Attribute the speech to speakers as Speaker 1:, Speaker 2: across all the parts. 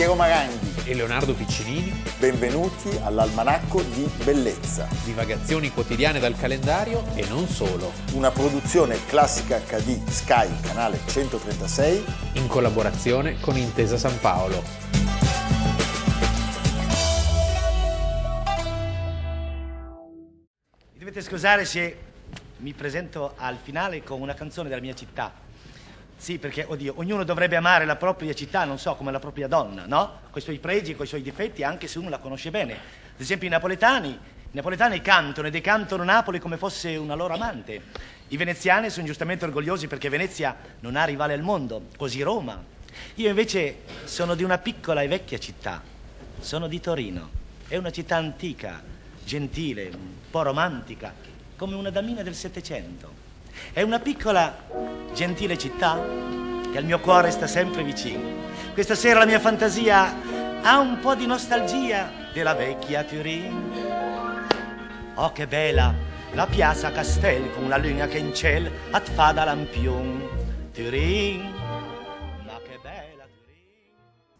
Speaker 1: Piero Maranghi.
Speaker 2: e Leonardo Piccinini,
Speaker 1: Benvenuti all'Almanacco di Bellezza,
Speaker 2: divagazioni quotidiane dal calendario e non solo,
Speaker 1: una produzione classica HD Sky, canale 136.
Speaker 2: in collaborazione con Intesa San Paolo.
Speaker 3: Mi dovete scusare se mi presento al finale con una canzone della mia città. Sì, perché, oddio, ognuno dovrebbe amare la propria città, non so, come la propria donna, no? Con i suoi pregi con i suoi difetti, anche se uno la conosce bene. Ad esempio i napoletani, i napoletani cantano e decantano Napoli come fosse una loro amante. I veneziani sono giustamente orgogliosi perché Venezia non ha rivale al mondo, così Roma. Io invece sono di una piccola e vecchia città, sono di Torino. È una città antica, gentile, un po' romantica, come una damina del Settecento. È una piccola, gentile città che al mio cuore sta sempre vicino. Questa sera la mia fantasia ha un po' di nostalgia della vecchia Turin. Oh, che bella la piazza Castel con la luna che in ciel at fa da lampion. Turin, ma che bella Turin.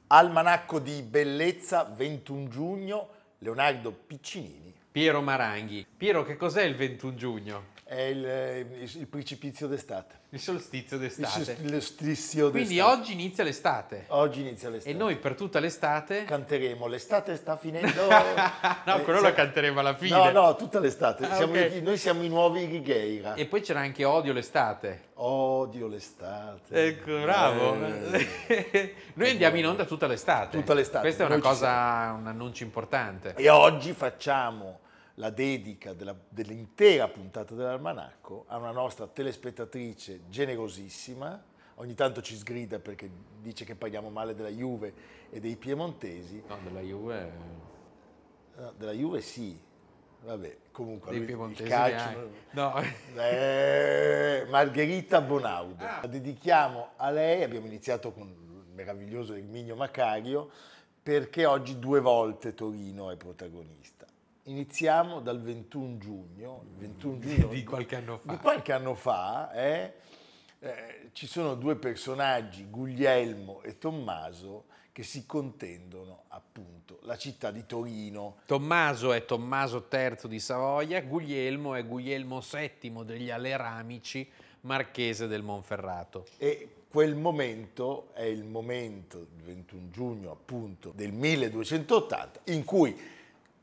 Speaker 1: Almanacco di Bellezza, 21 giugno, Leonardo Piccinini.
Speaker 2: Piero Maranghi. Piero, che cos'è il 21 giugno?
Speaker 1: È il, eh, il precipizio d'estate.
Speaker 2: Il solstizio
Speaker 1: Il
Speaker 2: d'estate.
Speaker 1: sos- lo strizio
Speaker 2: Quindi
Speaker 1: d'estate.
Speaker 2: oggi inizia l'estate.
Speaker 1: Oggi inizia l'estate.
Speaker 2: E noi per tutta l'estate...
Speaker 1: canteremo l'estate sta finendo
Speaker 2: no,
Speaker 1: Eh,
Speaker 2: quello
Speaker 1: siamo-
Speaker 2: lo canteremo alla fine.
Speaker 1: no no tutta l'estate
Speaker 2: Ah,
Speaker 1: Siamo
Speaker 2: ok.
Speaker 1: i- noi siamo i nuovi Righeira
Speaker 2: E poi c'era anche Odio l'estate.
Speaker 1: odio l'estate
Speaker 2: Ecco, bravo.
Speaker 1: Eh.
Speaker 2: Noi andiamo in onda tutta l'estate.
Speaker 1: Tutta l'estate,
Speaker 2: Questa è una
Speaker 1: noi
Speaker 2: cosa, un annuncio importante.
Speaker 1: e oggi facciamo la dedica della- dell'intera puntata dell'almanacco a una nostra telespettatrice generosissima ogni tanto ci sgrida perché dice che parliamo male della Juve e dei piemontesi
Speaker 2: No, della Juve...
Speaker 1: No, della Juve sì vabbè comunque
Speaker 2: Dei
Speaker 1: lui- il
Speaker 2: piemontesi
Speaker 1: calcio.
Speaker 2: No.
Speaker 1: Eh, Margherita Bonaudo.
Speaker 2: Ah.
Speaker 1: La dedichiamo a lei, abbiamo iniziato con il meraviglioso Erminio Macario, perché oggi due volte Torino è protagonista. Iniziamo dal 21 giugno, il 21 giugno
Speaker 2: Di qualche anno fa.
Speaker 1: di qualche anno fa, eh, eh, ci sono due personaggi, Guglielmo e Tommaso, che si contendono appunto la città di Torino.
Speaker 2: Tommaso è Tommaso III di Savoia, Guglielmo è Guglielmo VII degli Aleramici, marchese del Monferrato.
Speaker 1: E quel momento è il momento, il 21 giugno appunto del 1280, in cui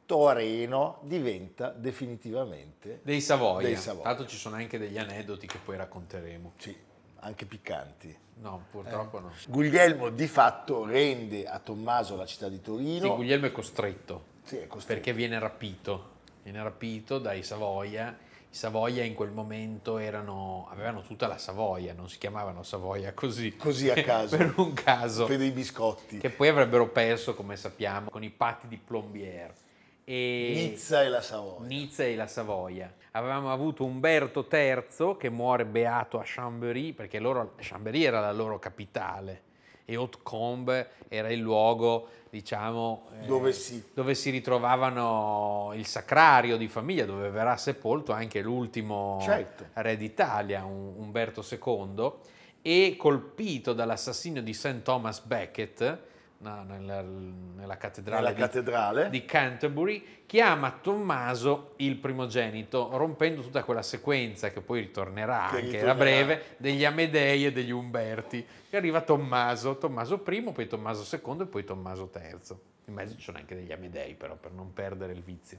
Speaker 1: Torino diventa definitivamente,
Speaker 2: Dei Savoia.
Speaker 1: Dei Savoia.
Speaker 2: L'altro ci sono anche degli aneddoti che poi racconteremo.
Speaker 1: sì, anche piccanti.
Speaker 2: No, purtroppo no.
Speaker 1: Guglielmo di fatto rende a Tommaso la città di
Speaker 2: Sì,
Speaker 1: Torino.
Speaker 2: Guglielmo è costretto,
Speaker 1: Sì, è costretto.
Speaker 2: perché viene rapito. Viene rapito dai Savoia. I Savoia in quel momento erano, avevano tutta la Savoia, non si chiamavano Savoia così.
Speaker 1: Così a caso.
Speaker 2: per un caso.
Speaker 1: per i biscotti.
Speaker 2: Che poi avrebbero perso, come sappiamo, con i patti di Plombières. E...
Speaker 1: Nizza e la Savoia.
Speaker 2: Nizza e la Savoia. Avevamo avuto Umberto III che muore beato a Chambéry perché loro, Chambéry era la loro capitale e Hautecombe era il luogo, diciamo, eh,
Speaker 1: Dove si-
Speaker 2: dove si ritrovavano il sacrario di famiglia, dove verrà sepolto anche l'ultimo
Speaker 1: Certo.
Speaker 2: re d'Italia, Un- Umberto II, e colpito dall'assassinio di St. Thomas Becket no, nella, nella cattedrale
Speaker 1: Nella
Speaker 2: di-
Speaker 1: cattedrale.
Speaker 2: di Canterbury, chiama Tommaso il primogenito, rompendo tutta quella sequenza che poi ritornerà
Speaker 1: Che
Speaker 2: anche a breve, degli Amedei e degli Umberti. E arriva Tommaso, Tommaso I, poi Tommaso II e poi Tommaso III. In mezzo ci sono anche degli Amedei, però, per non perdere il vizio.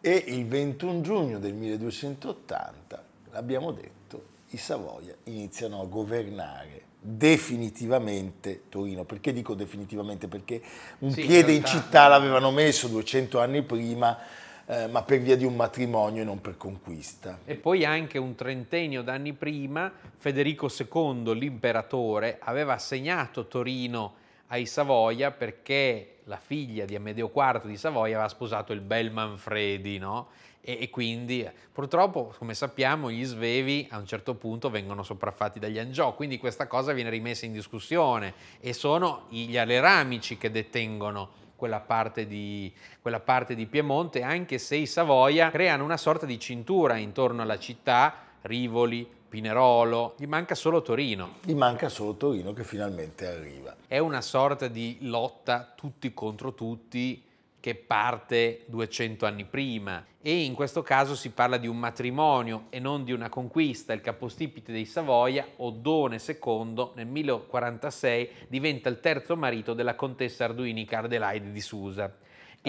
Speaker 1: E il 21 giugno del 1280, l'abbiamo detto, i Savoia iniziano a governare definitivamente Torino. Perché dico definitivamente? Perché un
Speaker 2: Sì,
Speaker 1: piede in città l'avevano messo 200 anni prima, eh, ma per via di un matrimonio e non per conquista.
Speaker 2: E poi anche un trentennio d'anni prima, Federico II, l'imperatore, aveva assegnato Torino ai Savoia perché la figlia di Amedeo IV di Savoia aveva sposato il bel Manfredi, no? E, e quindi eh, purtroppo, come sappiamo, gli svevi a un certo punto vengono sopraffatti dagli Angiò, quindi questa cosa viene rimessa in discussione e sono gli aleramici che detengono quella parte, di, quella parte di Piemonte, anche se i Savoia creano una sorta di cintura intorno alla città Rivoli, Pinerolo, gli manca solo Torino.
Speaker 1: Gli manca solo Torino che finalmente arriva.
Speaker 2: È una sorta di lotta tutti contro tutti che parte 200 anni prima e in questo caso si parla di un matrimonio e non di una conquista. Il capostipite dei Savoia, Oddone II, nel 1046 diventa il terzo marito della contessa arduinica Adelaide di Susa.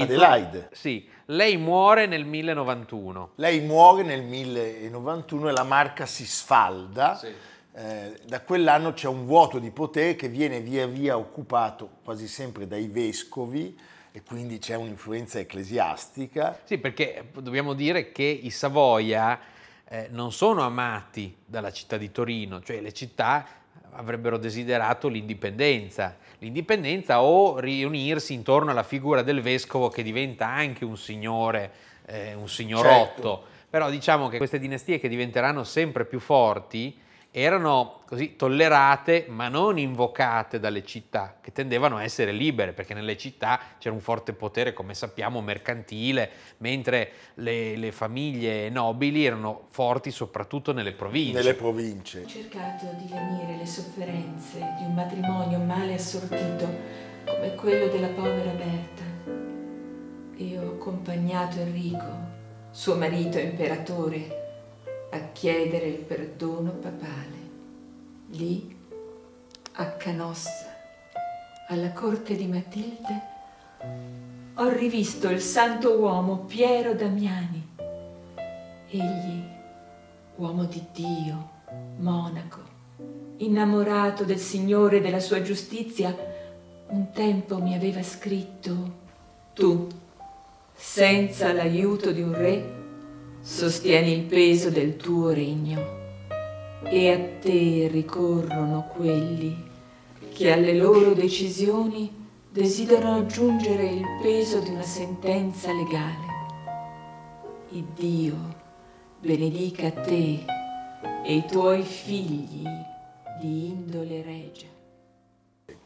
Speaker 1: Adelaide.
Speaker 2: Sì, lei muore nel 1091.
Speaker 1: Lei muore nel 1091 e la marca si sfalda. Eh, da quell'anno c'è un vuoto di potere che viene via via occupato quasi sempre dai vescovi e quindi c'è un'influenza ecclesiastica.
Speaker 2: Sì, perché dobbiamo dire che i Savoia eh, non sono amati dalla città di Torino, cioè le città avrebbero desiderato l'indipendenza. L'indipendenza o riunirsi intorno alla figura del vescovo che diventa anche un signore, eh, un signorotto.
Speaker 1: Certo.
Speaker 2: Però diciamo che queste dinastie che diventeranno sempre più forti erano così tollerate ma non invocate dalle città, che tendevano a essere libere, perché nelle città c'era un forte potere, come sappiamo, mercantile, mentre le, le famiglie nobili erano forti soprattutto nelle province.
Speaker 1: Nelle province.
Speaker 4: Ho cercato di lenire le sofferenze di un matrimonio male assortito come quello della povera Berta e ho accompagnato Enrico, suo marito imperatore, a chiedere il perdono papale. Lì, a Canossa, alla corte di Matilde, ho rivisto il santo uomo Piero Damiani. Egli, uomo di Dio, monaco, innamorato del Signore e della sua giustizia, un tempo mi aveva scritto, tu, senza l'aiuto di un re, sostieni il peso del tuo regno e a te ricorrono quelli che alle loro decisioni desiderano aggiungere il peso di una sentenza legale. Iddio benedica te e i tuoi figli di indole regia.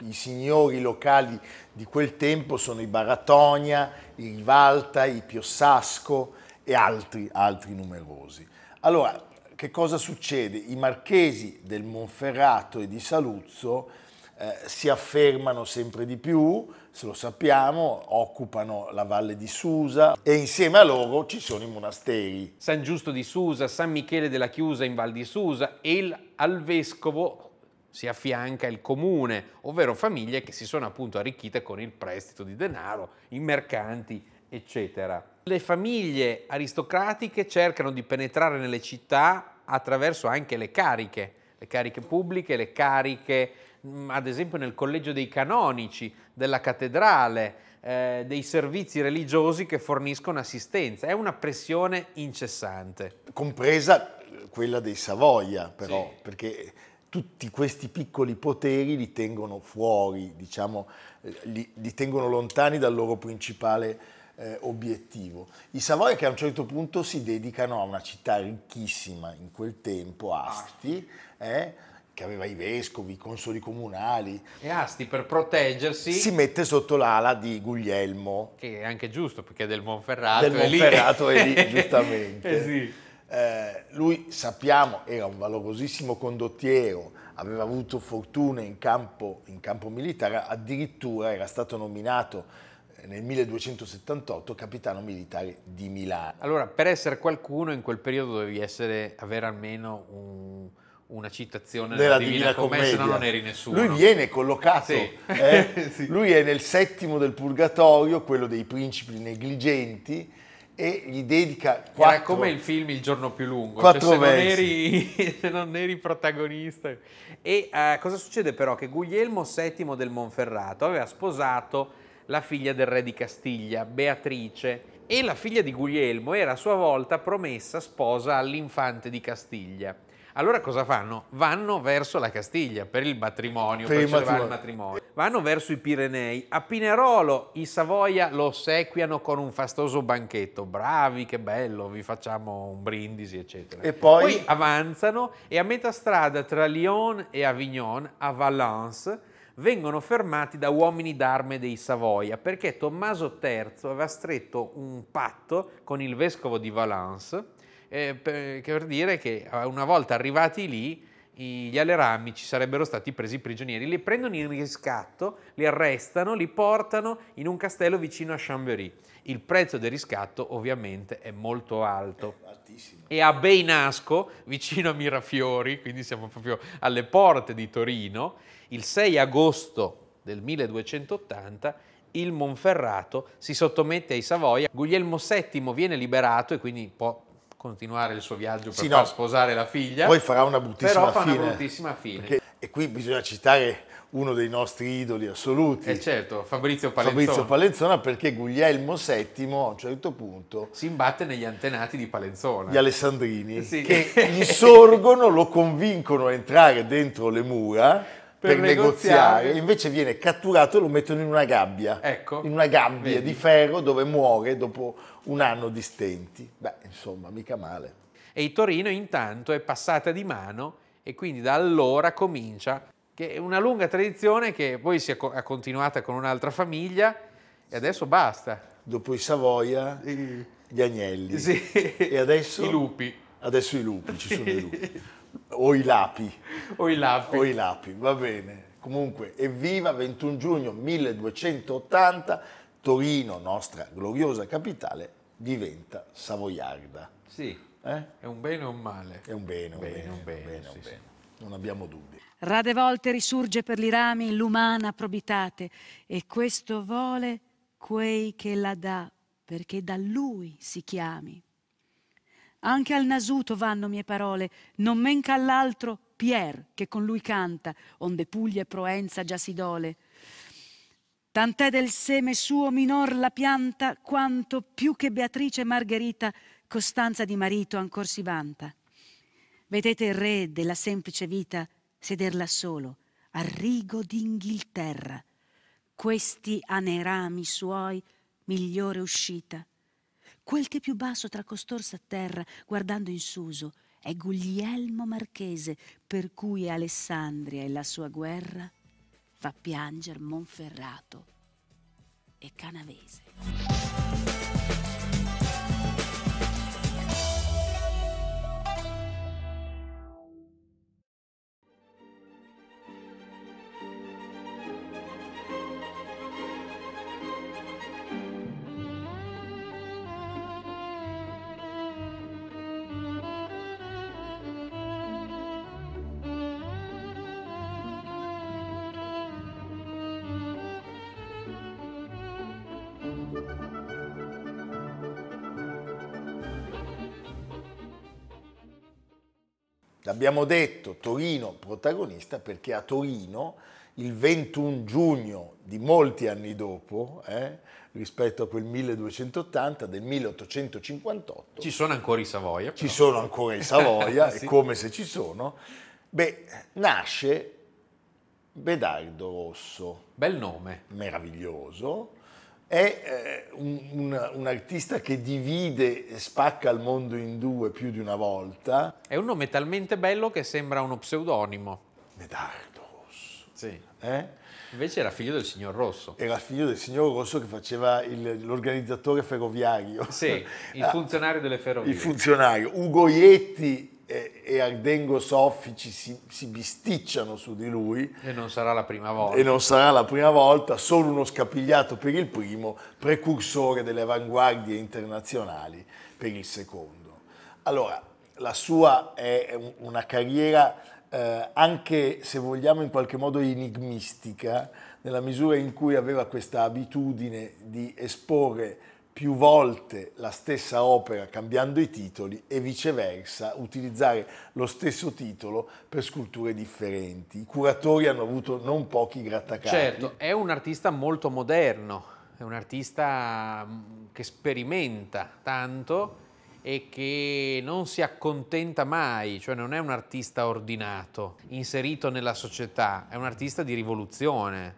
Speaker 1: I signori locali di quel tempo sono i Baratonia, i Rivalta, i Piossasco e altri, altri numerosi. Allora, che cosa succede? I marchesi del Monferrato e di Saluzzo eh, si affermano sempre di più, se lo sappiamo, occupano la valle di Susa e insieme a loro ci sono i monasteri.
Speaker 2: San Giusto di Susa, San Michele della Chiusa in Val di Susa e il- al vescovo si affianca il comune, ovvero famiglie che si sono appunto arricchite con il prestito di denaro, i mercanti, eccetera. Le famiglie aristocratiche cercano di penetrare nelle città attraverso anche le cariche, le cariche pubbliche, le cariche mh, ad esempio nel collegio dei canonici, della cattedrale, eh, dei servizi religiosi che forniscono assistenza. È una pressione incessante.
Speaker 1: compresa quella dei Savoia però,
Speaker 2: Sì.
Speaker 1: perché tutti questi piccoli poteri li tengono fuori, diciamo, eh, li, li tengono lontani dal loro principale eh, obiettivo. I Savoia che a un certo punto si dedicano a una città ricchissima in quel tempo, Asti, eh, che aveva i vescovi, i consoli comunali,
Speaker 2: E Asti per proteggersi,
Speaker 1: si mette sotto l'ala di Guglielmo,
Speaker 2: che è anche giusto perché è del Monferrato,
Speaker 1: del
Speaker 2: è lì.
Speaker 1: Monferrato è lì, giustamente.
Speaker 2: Eh sì.
Speaker 1: Eh, lui sappiamo era un valorosissimo condottiero, aveva avuto fortune in campo, in campo militare, addirittura era stato nominato nel 1278 capitano militare di Milano.
Speaker 2: Allora, per essere qualcuno in quel periodo dovevi essere, avere almeno un- una citazione della Divina, Commedia, se no non eri nessuno.
Speaker 1: Lui viene collocato,
Speaker 2: Sì.
Speaker 1: eh,
Speaker 2: Sì.
Speaker 1: lui è nel settimo del purgatorio, quello dei principi negligenti, e gli dedica
Speaker 2: Era
Speaker 1: quattro...
Speaker 2: come il film Il giorno più lungo,
Speaker 1: Quattro
Speaker 2: cioè, se, non eri, se non eri protagonista. E eh, cosa succede però? Che Guglielmo VII del Monferrato aveva sposato la figlia del re di Castiglia, Beatrice, e la figlia di Guglielmo era a sua volta promessa sposa all'infante di Castiglia. Allora cosa fanno? Vanno verso la Castiglia per il matrimonio,
Speaker 1: Per
Speaker 2: per,
Speaker 1: il
Speaker 2: celebrare il
Speaker 1: matrimonio.
Speaker 2: matrimonio. Vanno verso i Pirenei. A Pinerolo i Savoia lo ossequiano con un fastoso banchetto. Bravi, che bello, vi facciamo un brindisi, eccetera.
Speaker 1: E poi-
Speaker 2: avanzano e a metà strada tra Lyon e Avignon, a Valence, vengono fermati da uomini d'arme dei Savoia perché Tommaso III aveva stretto un patto con il vescovo di Valence eh, per, per dire che eh, una volta arrivati lì gli alerami ci sarebbero stati presi prigionieri. Li prendono in riscatto, li arrestano, li portano in un castello vicino a Chambéry. Il prezzo del riscatto ovviamente è molto alto. E a Beinasco, vicino a Mirafiori, quindi siamo proprio alle porte di Torino, il 6 agosto del 1280 il Monferrato si sottomette ai Savoia, Guglielmo VII viene liberato e quindi può continuare il suo viaggio per sì, far no. sposare la figlia.
Speaker 1: Poi farà una bruttissima
Speaker 2: però
Speaker 1: fine.
Speaker 2: Fa una bruttissima fine.
Speaker 1: Perché, e qui bisogna citare uno dei nostri idoli assoluti.
Speaker 2: Eh certo, Fabrizio Palenzona.
Speaker 1: Fabrizio Palenzona perché Guglielmo VII a un certo punto
Speaker 2: si imbatte negli antenati di Palenzona.
Speaker 1: Gli Alessandrini sì. che gli sorgono, lo convincono a entrare dentro le mura per, per negoziare. negoziare. invece viene catturato e lo mettono in una gabbia,
Speaker 2: ecco,
Speaker 1: in una gabbia vedi. di ferro dove muore dopo un anno di stenti. Beh, insomma, mica male.
Speaker 2: E il Torino intanto è passata di mano e quindi da allora comincia, che è una lunga tradizione che poi si è continuata con un'altra famiglia e adesso basta.
Speaker 1: Dopo i Savoia, gli agnelli.
Speaker 2: Sì.
Speaker 1: E adesso?
Speaker 2: I lupi.
Speaker 1: Adesso i lupi, ci sono i lupi. O i lapi.
Speaker 2: O i lapi.
Speaker 1: O i lapi, va bene. Comunque, evviva 21 giugno 1280, Torino, nostra gloriosa capitale, diventa savoiarda.
Speaker 2: Sì, eh? è un bene o un male?
Speaker 1: È un bene, un bene, bene, un bene, bene, sì, un bene. Sì. Non abbiamo dubbi.
Speaker 5: Rade volte risurge per li rami l'umana probitate e questo vole quei che la dà perché da lui si chiami. Anche al nasuto vanno mie parole, non menca all'altro Pier che con lui canta, onde Puglia e Proenza già si dole. Tant'è del seme suo minor la pianta, quanto più che Beatrice Margherita costanza di marito ancor si vanta. Vedete il re della semplice vita sederla solo, a rigo d'Inghilterra. Questi anerami suoi migliore uscita Quel che più basso tra costor s'atterra, guardando in suso, è Guglielmo Marchese, per cui Alessandria e la sua guerra fa pianger Monferrato e Canavese.
Speaker 1: Abbiamo detto Torino protagonista perché a Torino il 21 giugno di molti anni dopo, eh, rispetto a quel 1280 del 1858.
Speaker 2: Ci sono ancora i Savoia.
Speaker 1: Ci sono ancora i Savoia, sì. è come se ci sono. Beh, nasce Bedardo Rosso.
Speaker 2: Bel nome.
Speaker 1: Meraviglioso è eh, un, un, un, artista che divide e spacca il mondo in due più di una volta.
Speaker 2: È un nome talmente bello che sembra uno pseudonimo.
Speaker 1: Medardo Rosso.
Speaker 2: Sì.
Speaker 1: Eh?
Speaker 2: Invece era figlio del signor Rosso.
Speaker 1: Era figlio del signor Rosso che faceva il, l'organizzatore ferroviario.
Speaker 2: Sì, il funzionario delle ferrovie.
Speaker 1: Il funzionario. Ugo Ietti e, Ardengo Soffici si, si, bisticciano su di lui.
Speaker 2: E non sarà la prima volta.
Speaker 1: E non sarà la prima volta, solo uno scapigliato per il primo, precursore delle avanguardie internazionali per il secondo. Allora, la sua è una carriera eh, anche se vogliamo in qualche modo enigmistica, nella misura in cui aveva questa abitudine di esporre più volte la stessa opera cambiando i titoli e viceversa utilizzare lo stesso titolo per sculture differenti. I curatori hanno avuto non pochi grattacapi.
Speaker 2: Certo, è un artista molto moderno, è un artista mm, che sperimenta tanto e che non si accontenta mai, cioè non è un artista ordinato, inserito nella società, è un artista di rivoluzione,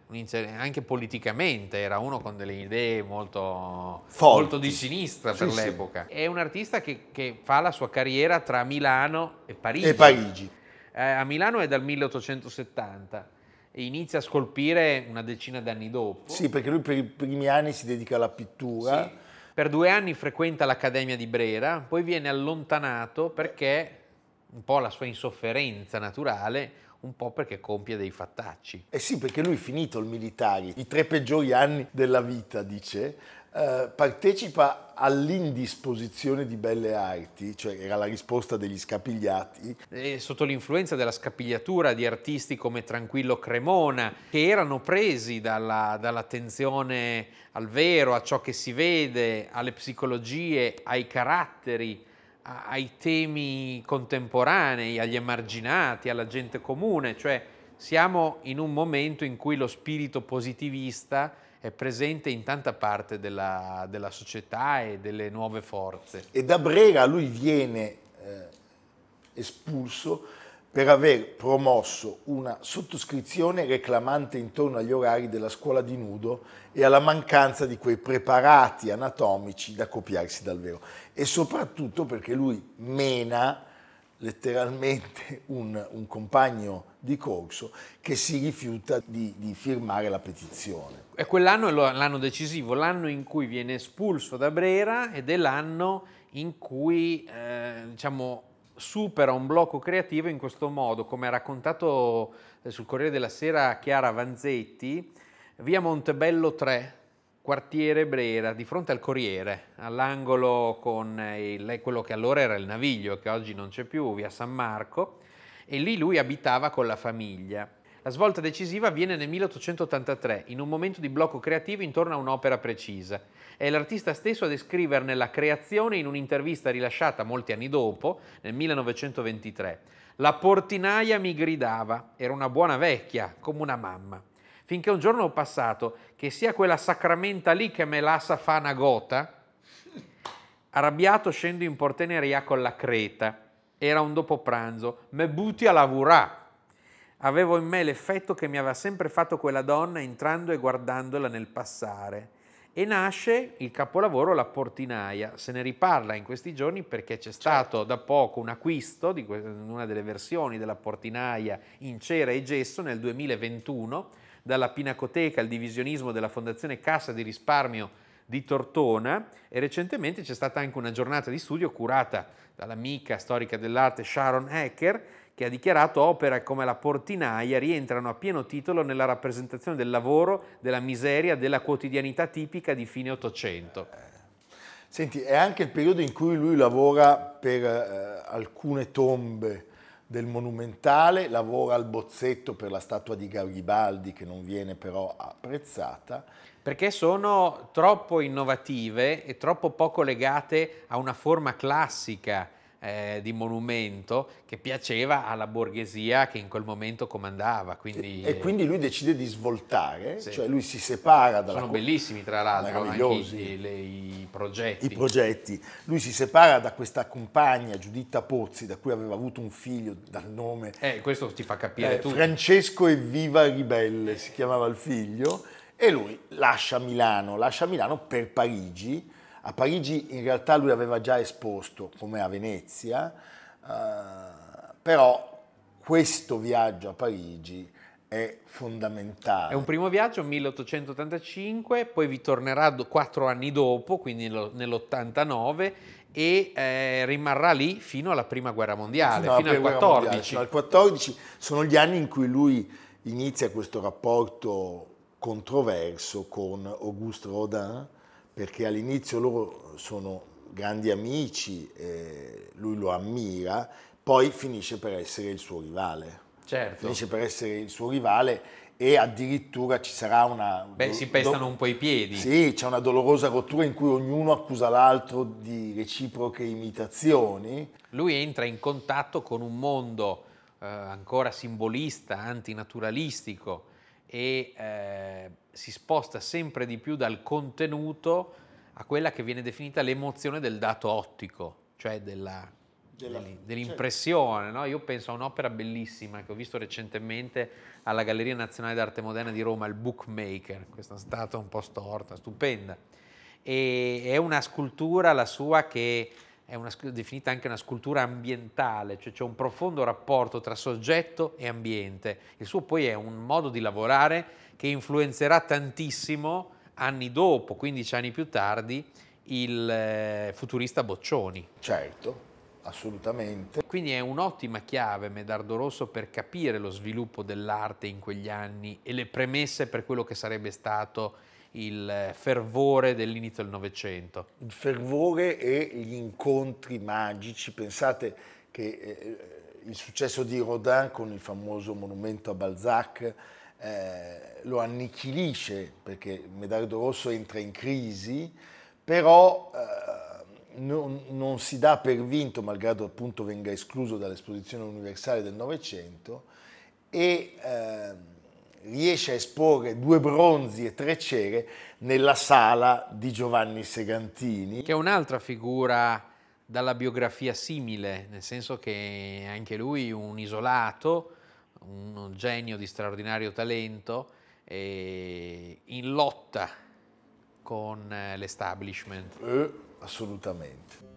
Speaker 2: anche politicamente era uno con delle idee molto, molto di sinistra per sì, l'epoca. Sì. È un artista che, che, fa la sua carriera tra Milano e Parigi.
Speaker 1: E Parigi.
Speaker 2: Eh, a Milano è dal 1870 e inizia a scolpire una decina d'anni dopo.
Speaker 1: Sì, perché lui per i primi anni si dedica alla pittura.
Speaker 2: Sì Per due anni frequenta l'Accademia di Brera, poi viene allontanato perché un po' la sua insofferenza naturale, un po' perché compie dei fattacci.
Speaker 1: Eh sì, perché lui finito il militare, i tre peggiori anni della vita, dice, eh, partecipa all'indisposizione di belle arti, cioè era la risposta degli scapigliati.
Speaker 2: E sotto l'influenza della scapigliatura di artisti come Tranquillo Cremona, che erano presi dalla, dall'attenzione al vero, a ciò che si vede, alle psicologie, ai caratteri, a, ai temi contemporanei, agli emarginati, alla gente comune, cioè siamo in un momento in cui lo spirito positivista è presente in tanta parte della, della società e delle nuove forze.
Speaker 1: E da Brera lui viene eh, espulso per aver promosso una sottoscrizione reclamante intorno agli orari della scuola di nudo e alla mancanza di quei preparati anatomici da copiarsi dal vero. E soprattutto perché lui mena letteralmente un, un compagno di corso che si rifiuta di, di firmare la petizione.
Speaker 2: E quell'anno è l'anno decisivo, l'anno in cui viene espulso da Brera ed è l'anno in cui eh, diciamo, supera un blocco creativo in questo modo, come ha raccontato eh, sul Corriere della Sera Chiara Vanzetti, via Montebello 3, quartiere Brera, di fronte al Corriere, all'angolo con il, quello che allora era il Naviglio, che oggi non c'è più, via San Marco, e lì lui abitava con la famiglia. La svolta decisiva avviene nel 1883, in un momento di blocco creativo intorno a un'opera precisa. È l'artista stesso a descriverne la creazione in un'intervista rilasciata molti anni dopo, nel 1923. La portinaia mi gridava, era una buona vecchia, come una mamma. Finché un giorno ho passato che sia quella sacramenta lì che me la sa fa una gota, arrabbiato scendo in porteneria con la creta. Era un dopo pranzo, me butti a lavorare Avevo in me l'effetto che mi aveva sempre fatto quella donna entrando e guardandola nel passare. E nasce il capolavoro La Portinaia. Se ne riparla in questi giorni perché c'è stato certo. da poco un acquisto di una delle versioni della Portinaia in cera e gesso nel 2021 dalla Pinacoteca al divisionismo della Fondazione Cassa di Risparmio di Tortona e recentemente c'è stata anche una giornata di studio curata dall'amica storica dell'arte Sharon Hacker che ha dichiarato opere come la portinaia rientrano a pieno titolo nella rappresentazione del lavoro, della miseria, della quotidianità tipica di fine Ottocento.
Speaker 1: Senti, è anche il periodo in cui lui lavora per eh, alcune tombe del Monumentale, lavora al bozzetto per la statua di Garibaldi che non viene però apprezzata.
Speaker 2: Perché sono troppo innovative e troppo poco legate a una forma classica eh, di monumento che piaceva alla borghesia che in quel momento comandava. Quindi,
Speaker 1: e, e quindi lui decide di svoltare, sì. cioè lui si separa dalla...
Speaker 2: Sono bellissimi tra l'altro anche i, le, i, progetti.
Speaker 1: I progetti. Lui si separa da questa compagna Giuditta Pozzi, da cui aveva avuto un figlio dal nome...
Speaker 2: Eh, questo ti fa capire
Speaker 1: eh, tutto. Francesco Evviva Ribelle si chiamava il figlio, e lui lascia Milano, lascia Milano per Parigi, a Parigi in realtà lui aveva già esposto, come a Venezia, eh, però questo viaggio a Parigi è fondamentale.
Speaker 2: È un primo viaggio, 1885, poi vi tornerà quattro anni dopo, quindi nell'89, e eh, rimarrà lì fino alla prima guerra mondiale, fino, fino al 14. Mondiale, fino
Speaker 1: al 14 sono gli anni in cui lui inizia questo rapporto controverso con Auguste Rodin, perché all'inizio loro sono grandi amici, eh, lui lo ammira, poi finisce per essere il suo rivale.
Speaker 2: Certo.
Speaker 1: Finisce per essere il suo rivale e addirittura ci sarà una...
Speaker 2: Beh, si pestano do- un po' i piedi.
Speaker 1: Sì, c'è una dolorosa rottura in cui ognuno accusa l'altro di reciproche imitazioni.
Speaker 2: Lui entra in contatto con un mondo eh, ancora simbolista, antinaturalistico, e eh, si sposta sempre di più dal contenuto a quella che viene definita l'emozione del dato ottico, cioè della, della, dell'impressione. Certo. No? Io penso a un'opera bellissima che ho visto recentemente alla Galleria Nazionale d'Arte Moderna di Roma, il Bookmaker, questa statua un po' storta, stupenda. E è una scultura, la sua, che è una, definita anche una scultura ambientale, cioè c'è un profondo rapporto tra soggetto e ambiente. Il suo poi è un modo di lavorare che influenzerà tantissimo anni dopo, 15 anni più tardi, il eh, futurista Boccioni.
Speaker 1: Certo, assolutamente.
Speaker 2: Quindi è un'ottima chiave Medardo Rosso per capire lo sviluppo dell'arte in quegli anni e le premesse per quello che sarebbe stato il fervore dell'inizio del Novecento.
Speaker 1: Il fervore e gli incontri magici, pensate che eh, il successo di Rodin con il famoso monumento a Balzac eh, lo annichilisce perché Medardo Rosso entra in crisi, però eh, non, non, si dà per vinto, malgrado appunto venga escluso dall'esposizione universale del Novecento, e eh, riesce a esporre due bronzi e tre cere nella sala di Giovanni Segantini.
Speaker 2: Che è un'altra figura dalla biografia simile, nel senso che anche lui un isolato, un genio di straordinario talento, in lotta con eh, l'establishment.
Speaker 1: Eh, assolutamente.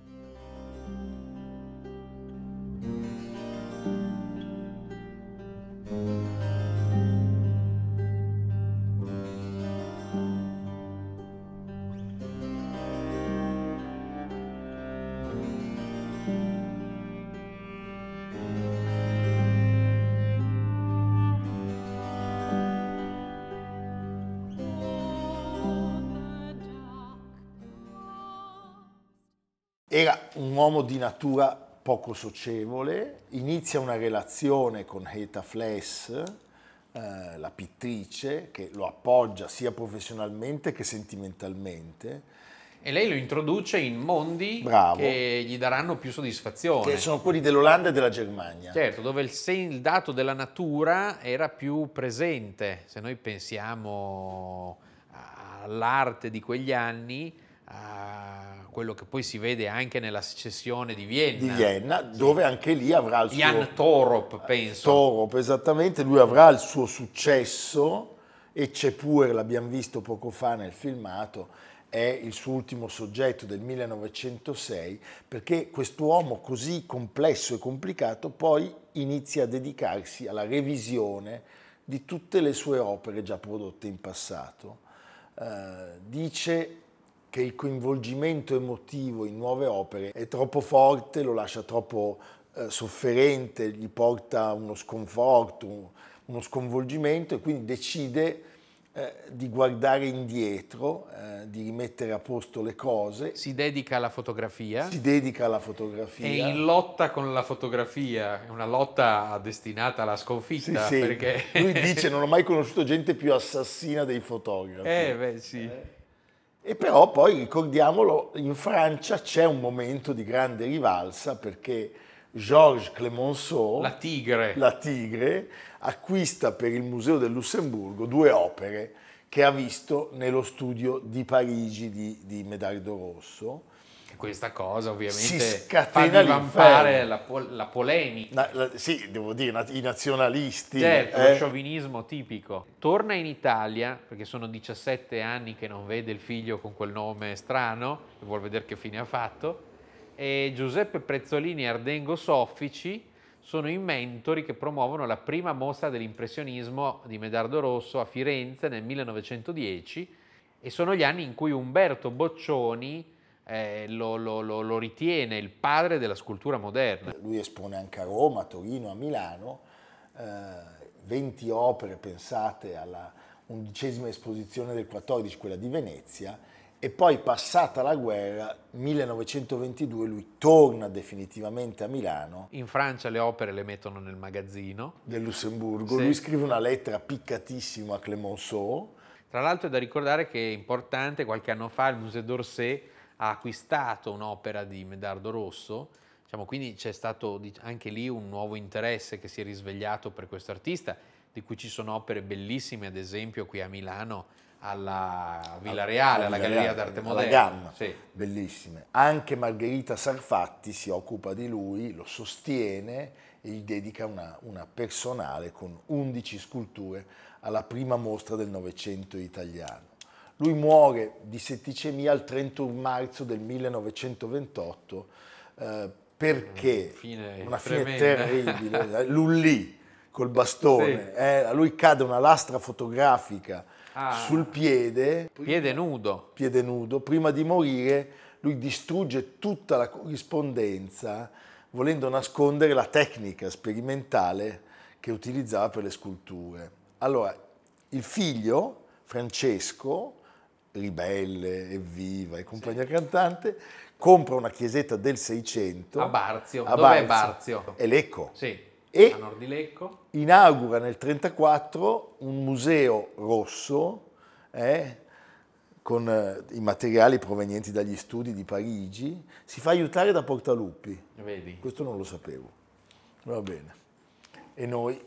Speaker 1: Era un uomo di natura poco socievole, inizia una relazione con Heta Fless, eh, la pittrice, che lo appoggia sia professionalmente che sentimentalmente.
Speaker 2: E lei lo introduce in mondi
Speaker 1: Bravo.
Speaker 2: che gli daranno più soddisfazione.
Speaker 1: Che sono quelli dell'Olanda e della Germania.
Speaker 2: Certo, dove il, il dato della natura era più presente. Se noi pensiamo all'arte di quegli anni, a quello che poi si vede anche nella secessione di Vienna.
Speaker 1: Di Vienna, dove anche lì avrà il suo...
Speaker 2: Jan Torop, penso.
Speaker 1: Torop, esattamente, lui avrà il suo successo e c'è pure, l'abbiamo visto poco fa nel filmato, è il suo ultimo soggetto del 1906, perché quest'uomo così complesso e complicato poi inizia a dedicarsi alla revisione di tutte le sue opere già prodotte in passato. Uh, dice che il coinvolgimento emotivo in nuove opere è troppo forte, lo lascia troppo eh, sofferente, gli porta uno sconforto, uno sconvolgimento e quindi decide eh, di guardare indietro, eh, di rimettere a posto le cose.
Speaker 2: Si dedica alla fotografia.
Speaker 1: Si dedica alla fotografia.
Speaker 2: È in lotta con la fotografia, è una lotta destinata alla sconfitta.
Speaker 1: Sì, sì.
Speaker 2: Perché...
Speaker 1: Lui dice non ho mai conosciuto gente più assassina dei fotografi.
Speaker 2: Eh beh sì.
Speaker 1: E però poi ricordiamolo, in Francia c'è un momento di grande rivalsa perché Georges Clemenceau,
Speaker 2: la tigre.
Speaker 1: la tigre, acquista per il Museo del Lussemburgo due opere che ha visto nello studio di Parigi di, di Medardo Rosso
Speaker 2: questa cosa ovviamente fa divampare la, la, polemica.
Speaker 1: Na, la, sì, devo dire, i nazionalisti.
Speaker 2: Certo, eh. lo sciovinismo tipico. Torna in Italia, perché sono 17 anni che non vede il figlio con quel nome strano, e vuol vedere che fine ha fatto, e Giuseppe Prezzolini e Ardengo Soffici sono i mentori che promuovono la prima mostra dell'impressionismo di Medardo Rosso a Firenze nel 1910 e sono gli anni in cui Umberto Boccioni eh, lo, lo, lo, lo, ritiene il padre della scultura moderna.
Speaker 1: Lui espone anche a Roma, a Torino, a Milano, eh, 20 opere pensate alla undicesima esposizione del 14, quella di Venezia, e poi passata la guerra, 1922, lui torna definitivamente a Milano.
Speaker 2: In Francia le opere le mettono nel magazzino.
Speaker 1: Del Lussemburgo. Sì. Lui scrive una lettera piccatissima a Clemenceau.
Speaker 2: Tra l'altro è da ricordare che è importante, qualche anno fa il Musée d'Orsay ha acquistato un'opera di Medardo Rosso, diciamo, quindi c'è stato anche lì un nuovo interesse che si è risvegliato per questo artista, di cui ci sono opere bellissime, ad esempio qui a Milano alla Villa Reale, alla, alla Galleria d'Arte Moderna.
Speaker 1: Gamma, sì. bellissime. Anche Margherita Sarfatti si occupa di lui, lo sostiene e gli dedica una, una personale con 11 sculture alla prima mostra del Novecento italiano. Lui muore di setticemia il 31 marzo del 1928 eh, perché
Speaker 2: fine
Speaker 1: una fine terribile, Lullì col bastone, sì. eh, a lui cade una lastra fotografica
Speaker 2: Ah.
Speaker 1: sul piede,
Speaker 2: Piede nudo.
Speaker 1: piede nudo, prima di morire lui distrugge tutta la corrispondenza volendo nascondere la tecnica sperimentale che utilizzava per le sculture. Allora, il figlio, Francesco, ribelle, evviva e compagnia cantante, compra una chiesetta del 600
Speaker 2: A Barzio.
Speaker 1: a
Speaker 2: Dov'è Barzio?
Speaker 1: È Lecco.
Speaker 2: Sì.
Speaker 1: E-
Speaker 2: a nord di Lecco.
Speaker 1: Inaugura nel 1934 un museo rosso eh, con eh, i materiali provenienti dagli studi di Parigi. Si fa aiutare da Portaluppi.
Speaker 2: Vedi.
Speaker 1: Questo non lo sapevo. Va bene. E noi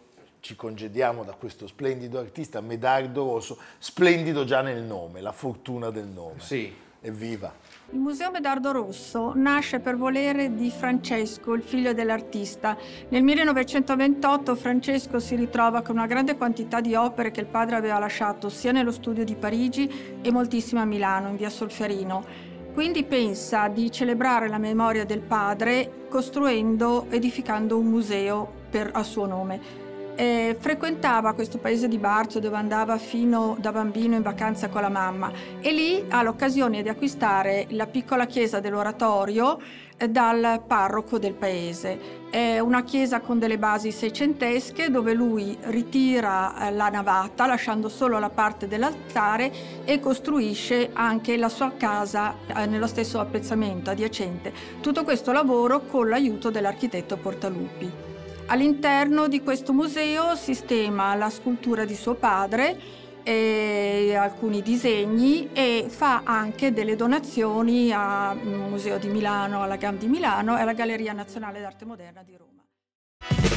Speaker 1: ci congediamo da questo splendido artista, Medardo Rosso, splendido già nel nome, la fortuna del nome.
Speaker 2: Sì.
Speaker 1: Evviva!
Speaker 6: Il Museo Medardo Rosso nasce per volere di Francesco, il figlio dell'artista. Nel 1928 Francesco si ritrova con una grande quantità di opere che il padre aveva lasciato sia nello studio di Parigi e moltissime a Milano, in via Solferino. Quindi pensa di celebrare la memoria del padre costruendo, edificando un museo per- a suo nome. Eh, frequentava questo paese di Barzio dove andava fino da bambino in vacanza con la mamma e lì ha l'occasione di acquistare la piccola chiesa dell'oratorio eh, dal parroco del paese. È una chiesa con delle basi seicentesche dove lui ritira eh, la navata lasciando solo la parte dell'altare e costruisce anche la sua casa eh, nello stesso appezzamento adiacente. Tutto questo lavoro con l'aiuto dell'architetto Portaluppi. All'interno di questo museo sistema la scultura di suo padre, alcuni disegni e fa anche delle donazioni al Museo di Milano, alla GAM di Milano e alla Galleria Nazionale d'Arte Moderna di Roma.